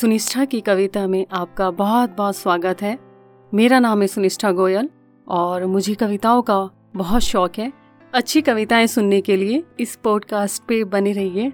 सुनिष्ठा की कविता में आपका बहुत बहुत स्वागत है। मेरा नाम है सुनिष्ठा गोयल और मुझे कविताओं का बहुत शौक है। अच्छी कविताएँ सुनने के लिए इस पॉडकास्ट पे बने रहिए।